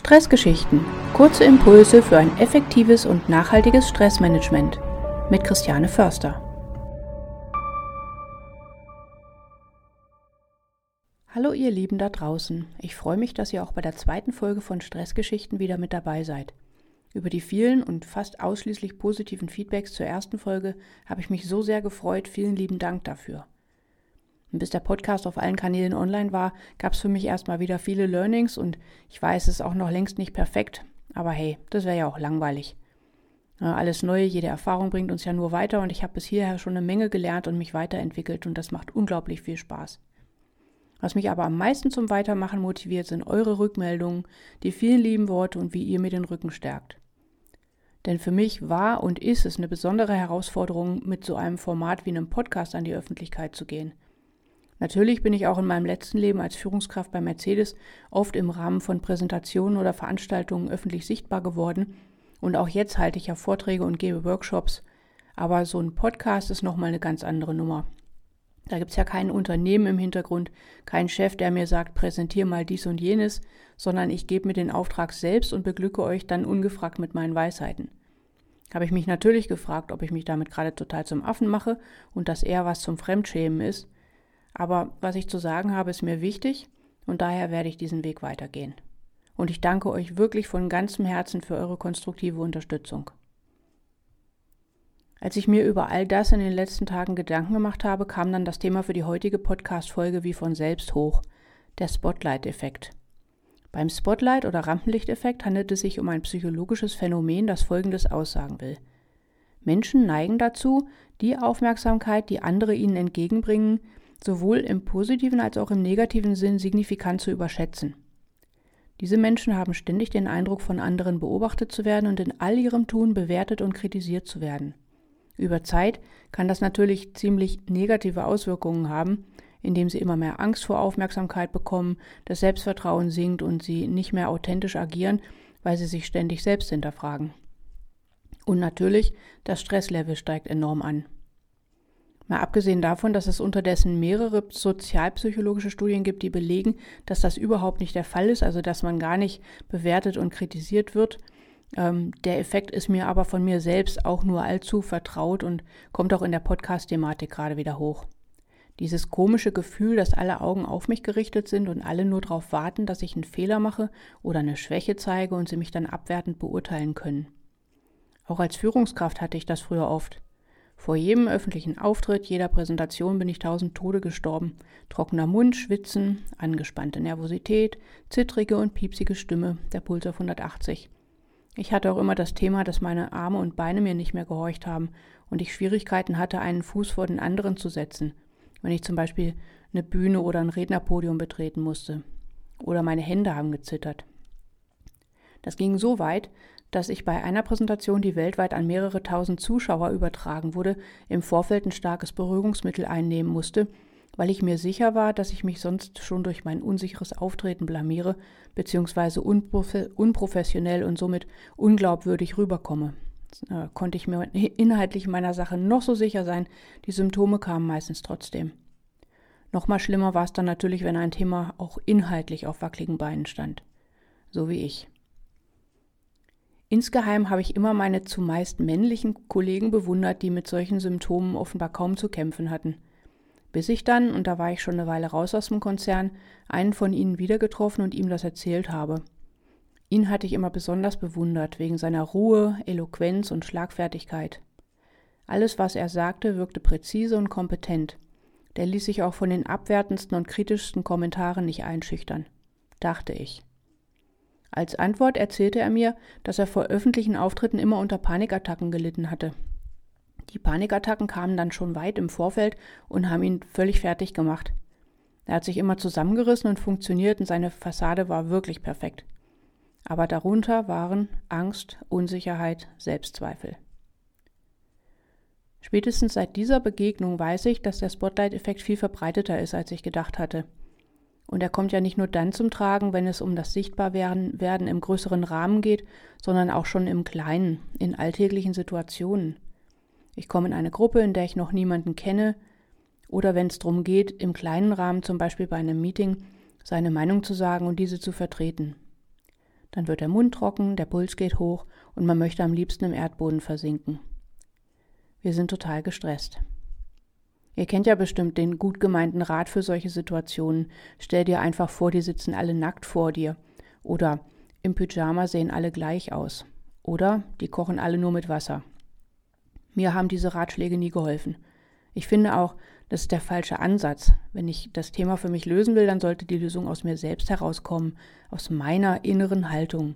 Stressgeschichten. Kurze Impulse für ein effektives und nachhaltiges Stressmanagement. Mit Christiane Förster. Hallo ihr Lieben da draußen. Ich freue mich, dass ihr auch bei der zweiten Folge von Stressgeschichten wieder mit dabei seid. Über die vielen und fast ausschließlich positiven Feedbacks zur ersten Folge habe ich mich so sehr gefreut. Vielen lieben Dank dafür. Und bis der Podcast auf allen Kanälen online war, gab es für mich erstmal wieder viele Learnings und ich weiß, es ist auch noch längst nicht perfekt, aber hey, das wäre ja auch langweilig. Alles Neue, jede Erfahrung bringt uns ja nur weiter und ich habe bis hierher schon eine Menge gelernt und mich weiterentwickelt und das macht unglaublich viel Spaß. Was mich aber am meisten zum Weitermachen motiviert, sind eure Rückmeldungen, die vielen lieben Worte und wie ihr mir den Rücken stärkt. Denn für mich war und ist es eine besondere Herausforderung, mit so einem Format wie einem Podcast an die Öffentlichkeit zu gehen. Natürlich bin ich auch in meinem letzten Leben als Führungskraft bei Mercedes oft im Rahmen von Präsentationen oder Veranstaltungen öffentlich sichtbar geworden und auch jetzt halte ich ja Vorträge und gebe Workshops, aber so ein Podcast ist nochmal eine ganz andere Nummer. Da gibt es ja kein Unternehmen im Hintergrund, kein Chef, der mir sagt, präsentiere mal dies und jenes, sondern ich gebe mir den Auftrag selbst und beglücke euch dann ungefragt mit meinen Weisheiten. Habe ich mich natürlich gefragt, ob ich mich damit gerade total zum Affen mache und das eher was zum Fremdschämen ist, aber was ich zu sagen habe, ist mir wichtig und daher werde ich diesen Weg weitergehen. Und ich danke euch wirklich von ganzem Herzen für eure konstruktive Unterstützung. Als ich mir über all das in den letzten Tagen Gedanken gemacht habe, kam dann das Thema für die heutige Podcast-Folge wie von selbst hoch: der Spotlight-Effekt. Beim Spotlight- oder Rampenlichteffekt handelt es sich um ein psychologisches Phänomen, das Folgendes aussagen will. Menschen neigen dazu, die Aufmerksamkeit, die andere ihnen entgegenbringen, sowohl im positiven als auch im negativen Sinn signifikant zu überschätzen. Diese Menschen haben ständig den Eindruck, von anderen beobachtet zu werden und in all ihrem Tun bewertet und kritisiert zu werden. Über Zeit kann das natürlich ziemlich negative Auswirkungen haben, indem sie immer mehr Angst vor Aufmerksamkeit bekommen, das Selbstvertrauen sinkt und sie nicht mehr authentisch agieren, weil sie sich ständig selbst hinterfragen. Und natürlich, das Stresslevel steigt enorm an. Mal abgesehen davon, dass es unterdessen mehrere sozialpsychologische Studien gibt, die belegen, dass das überhaupt nicht der Fall ist, also dass man gar nicht bewertet und kritisiert wird. Ähm, der Effekt ist mir aber von mir selbst auch nur allzu vertraut und kommt auch in der Podcast-Thematik gerade wieder hoch. Dieses komische Gefühl, dass alle Augen auf mich gerichtet sind und alle nur darauf warten, dass ich einen Fehler mache oder eine Schwäche zeige und sie mich dann abwertend beurteilen können. Auch als Führungskraft hatte ich das früher oft. Vor jedem öffentlichen Auftritt, jeder Präsentation bin ich tausend Tode gestorben. Trockener Mund, Schwitzen, angespannte Nervosität, zittrige und piepsige Stimme, der Puls auf 180. Ich hatte auch immer das Thema, dass meine Arme und Beine mir nicht mehr gehorcht haben und ich Schwierigkeiten hatte, einen Fuß vor den anderen zu setzen, wenn ich zum Beispiel eine Bühne oder ein Rednerpodium betreten musste. Oder meine Hände haben gezittert. Das ging so weit, dass ich bei einer Präsentation, die weltweit an mehrere tausend Zuschauer übertragen wurde, im Vorfeld ein starkes Beruhigungsmittel einnehmen musste, weil ich mir sicher war, dass ich mich sonst schon durch mein unsicheres Auftreten blamiere, beziehungsweise unprofe unprofessionell und somit unglaubwürdig rüberkomme. Äh, konnte ich mir inhaltlich meiner Sache noch so sicher sein, die Symptome kamen meistens trotzdem. Nochmal schlimmer war es dann natürlich, wenn ein Thema auch inhaltlich auf wackeligen Beinen stand. So wie ich. Insgeheim habe ich immer meine zumeist männlichen Kollegen bewundert, die mit solchen Symptomen offenbar kaum zu kämpfen hatten. Bis ich dann, und da war ich schon eine Weile raus aus dem Konzern, einen von ihnen wieder getroffen und ihm das erzählt habe. Ihn hatte ich immer besonders bewundert, wegen seiner Ruhe, Eloquenz und Schlagfertigkeit. Alles, was er sagte, wirkte präzise und kompetent. Der ließ sich auch von den abwertendsten und kritischsten Kommentaren nicht einschüchtern, dachte ich. Als Antwort erzählte er mir, dass er vor öffentlichen Auftritten immer unter Panikattacken gelitten hatte. Die Panikattacken kamen dann schon weit im Vorfeld und haben ihn völlig fertig gemacht. Er hat sich immer zusammengerissen und funktioniert und seine Fassade war wirklich perfekt. Aber darunter waren Angst, Unsicherheit, Selbstzweifel. Spätestens seit dieser Begegnung weiß ich, dass der Spotlight-Effekt viel verbreiteter ist, als ich gedacht hatte. Und er kommt ja nicht nur dann zum Tragen, wenn es um das Sichtbarwerden werden im größeren Rahmen geht, sondern auch schon im Kleinen, in alltäglichen Situationen. Ich komme in eine Gruppe, in der ich noch niemanden kenne, oder wenn es darum geht, im kleinen Rahmen, zum Beispiel bei einem Meeting, seine Meinung zu sagen und diese zu vertreten. Dann wird der Mund trocken, der Puls geht hoch und man möchte am liebsten im Erdboden versinken. Wir sind total gestresst. Ihr kennt ja bestimmt den gut gemeinten Rat für solche Situationen. Stell dir einfach vor, die sitzen alle nackt vor dir. Oder im Pyjama sehen alle gleich aus. Oder die kochen alle nur mit Wasser. Mir haben diese Ratschläge nie geholfen. Ich finde auch, das ist der falsche Ansatz. Wenn ich das Thema für mich lösen will, dann sollte die Lösung aus mir selbst herauskommen, aus meiner inneren Haltung.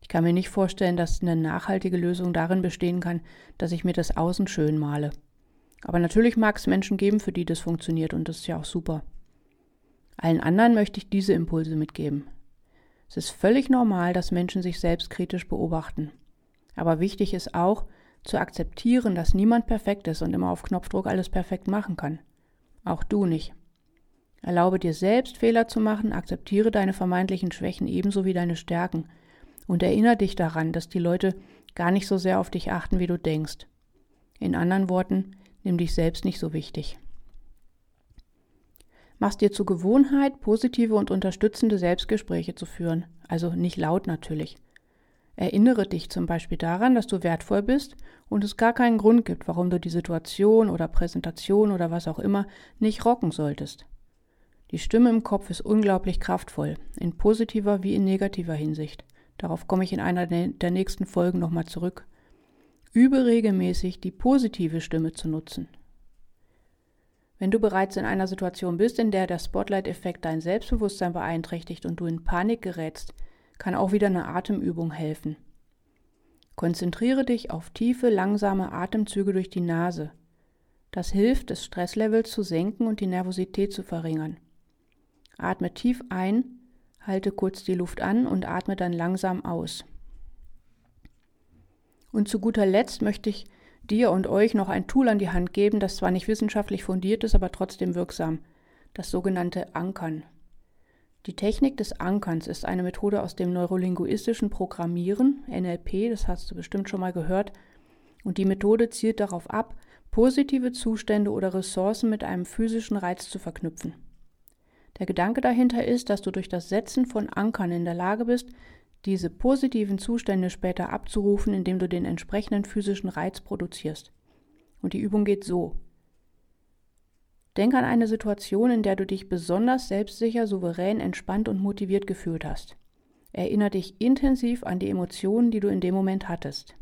Ich kann mir nicht vorstellen, dass eine nachhaltige Lösung darin bestehen kann, dass ich mir das Außen schön male. Aber natürlich mag es Menschen geben, für die das funktioniert und das ist ja auch super. Allen anderen möchte ich diese Impulse mitgeben. Es ist völlig normal, dass Menschen sich selbstkritisch beobachten. Aber wichtig ist auch, zu akzeptieren, dass niemand perfekt ist und immer auf Knopfdruck alles perfekt machen kann. Auch du nicht. Erlaube dir selbst Fehler zu machen, akzeptiere deine vermeintlichen Schwächen ebenso wie deine Stärken und erinnere dich daran, dass die Leute gar nicht so sehr auf dich achten, wie du denkst. In anderen Worten, nimm dich selbst nicht so wichtig. Mach's dir zur Gewohnheit, positive und unterstützende Selbstgespräche zu führen, also nicht laut natürlich. Erinnere dich zum Beispiel daran, dass du wertvoll bist und es gar keinen Grund gibt, warum du die Situation oder Präsentation oder was auch immer nicht rocken solltest. Die Stimme im Kopf ist unglaublich kraftvoll, in positiver wie in negativer Hinsicht. Darauf komme ich in einer der nächsten Folgen nochmal zurück. Übe regelmäßig die positive Stimme zu nutzen. Wenn du bereits in einer Situation bist, in der der Spotlight-Effekt dein Selbstbewusstsein beeinträchtigt und du in Panik gerätst, kann auch wieder eine Atemübung helfen. Konzentriere dich auf tiefe, langsame Atemzüge durch die Nase. Das hilft, das Stresslevel zu senken und die Nervosität zu verringern. Atme tief ein, halte kurz die Luft an und atme dann langsam aus. Und zu guter Letzt möchte ich dir und euch noch ein Tool an die Hand geben, das zwar nicht wissenschaftlich fundiert ist, aber trotzdem wirksam. Das sogenannte Ankern. Die Technik des Ankerns ist eine Methode aus dem neurolinguistischen Programmieren, NLP, das hast du bestimmt schon mal gehört, und die Methode zielt darauf ab, positive Zustände oder Ressourcen mit einem physischen Reiz zu verknüpfen. Der Gedanke dahinter ist, dass du durch das Setzen von Ankern in der Lage bist, diese positiven Zustände später abzurufen, indem du den entsprechenden physischen Reiz produzierst. Und die Übung geht so. Denk an eine Situation, in der du dich besonders selbstsicher, souverän, entspannt und motiviert gefühlt hast. Erinnere dich intensiv an die Emotionen, die du in dem Moment hattest.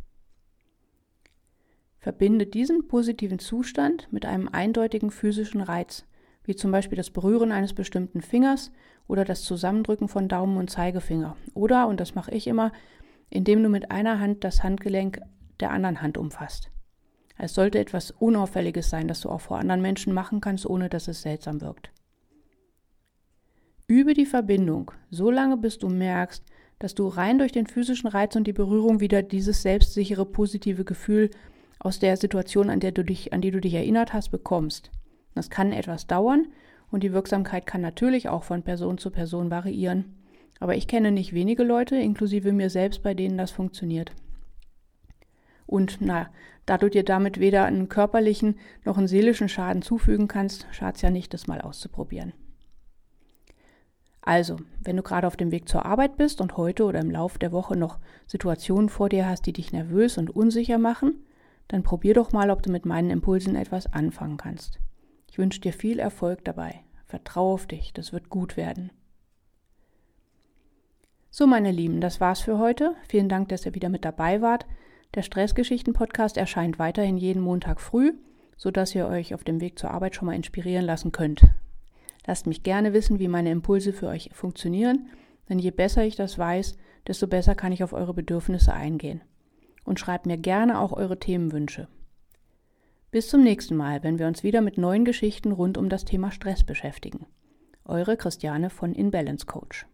Verbinde diesen positiven Zustand mit einem eindeutigen physischen Reiz, wie zum Beispiel das Berühren eines bestimmten Fingers oder das Zusammendrücken von Daumen und Zeigefinger. Oder, und das mache ich immer, indem du mit einer Hand das Handgelenk der anderen Hand umfasst. Es sollte etwas Unauffälliges sein, das du auch vor anderen Menschen machen kannst, ohne dass es seltsam wirkt. Übe die Verbindung, so lange bis du merkst, dass du rein durch den physischen Reiz und die Berührung wieder dieses selbstsichere, positive Gefühl aus der Situation, an, der du dich, an die du dich erinnert hast, bekommst. Das kann etwas dauern und die Wirksamkeit kann natürlich auch von Person zu Person variieren. Aber ich kenne nicht wenige Leute, inklusive mir selbst, bei denen das funktioniert. Und na, da du dir damit weder einen körperlichen noch einen seelischen Schaden zufügen kannst, schad's ja nicht, das mal auszuprobieren. Also, wenn du gerade auf dem Weg zur Arbeit bist und heute oder im Lauf der Woche noch Situationen vor dir hast, die dich nervös und unsicher machen, dann probier doch mal, ob du mit meinen Impulsen etwas anfangen kannst. Ich wünsche dir viel Erfolg dabei. Vertrau auf dich, das wird gut werden. So, meine Lieben, das war's für heute. Vielen Dank, dass ihr wieder mit dabei wart. Der Stressgeschichten-Podcast erscheint weiterhin jeden Montag früh, sodass ihr euch auf dem Weg zur Arbeit schon mal inspirieren lassen könnt. Lasst mich gerne wissen, wie meine Impulse für euch funktionieren, denn je besser ich das weiß, desto besser kann ich auf eure Bedürfnisse eingehen. Und schreibt mir gerne auch eure Themenwünsche. Bis zum nächsten Mal, wenn wir uns wieder mit neuen Geschichten rund um das Thema Stress beschäftigen. Eure Christiane von InBalance Coach.